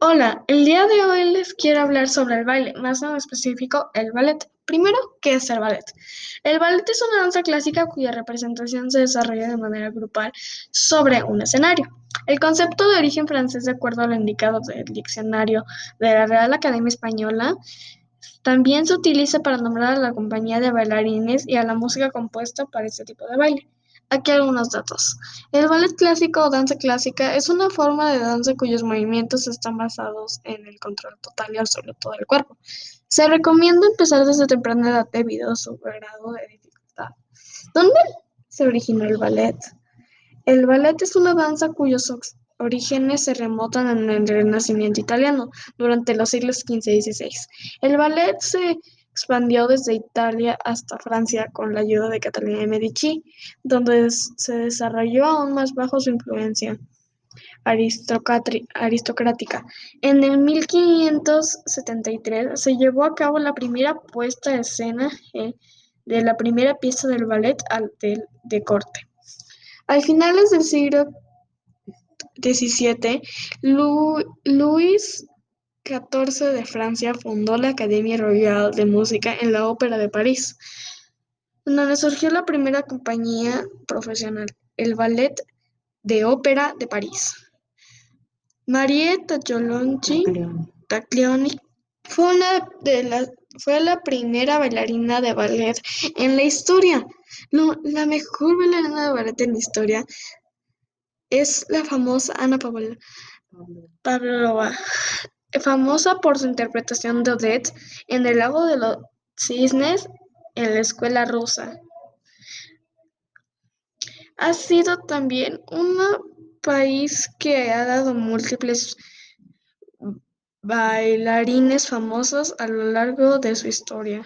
Hola, el día de hoy les quiero hablar sobre el baile, más en específico el ballet. Primero, ¿qué es el ballet? El ballet es una danza clásica cuya representación se desarrolla de manera grupal sobre un escenario. El concepto de origen francés, de acuerdo a lo indicado del diccionario de la Real Academia Española, también se utiliza para nombrar a la compañía de bailarines y a la música compuesta para este tipo de baile. Aquí algunos datos. El ballet clásico o danza clásica es una forma de danza cuyos movimientos están basados en el control total y absoluto del cuerpo. Se recomienda empezar desde temprana edad debido a su grado de dificultad. ¿Dónde se originó el ballet? El ballet es una danza cuyos orígenes se remontan en el Renacimiento italiano durante los siglos XV y XVI. El ballet se expandió desde Italia hasta Francia con la ayuda de Catalina de Medici, donde se desarrolló aún más bajo su influencia aristocrática. En el 1573 se llevó a cabo la primera puesta en escena eh, de la primera pieza del ballet de corte. Al finales del siglo XVII, Luis XIV de Francia fundó la Academia Royal de Música en la Ópera de París, donde surgió la primera compañía profesional, el Ballet de Ópera de París. Marie Taglioni fue, la, fue la primera bailarina de ballet en la historia. la mejor bailarina de ballet en la historia es la famosa Ana Pavlova famosa por su interpretación de Odette en El lago de los cisnes en la escuela rusa. Ha sido también un país que ha dado múltiples bailarines famosos a lo largo de su historia.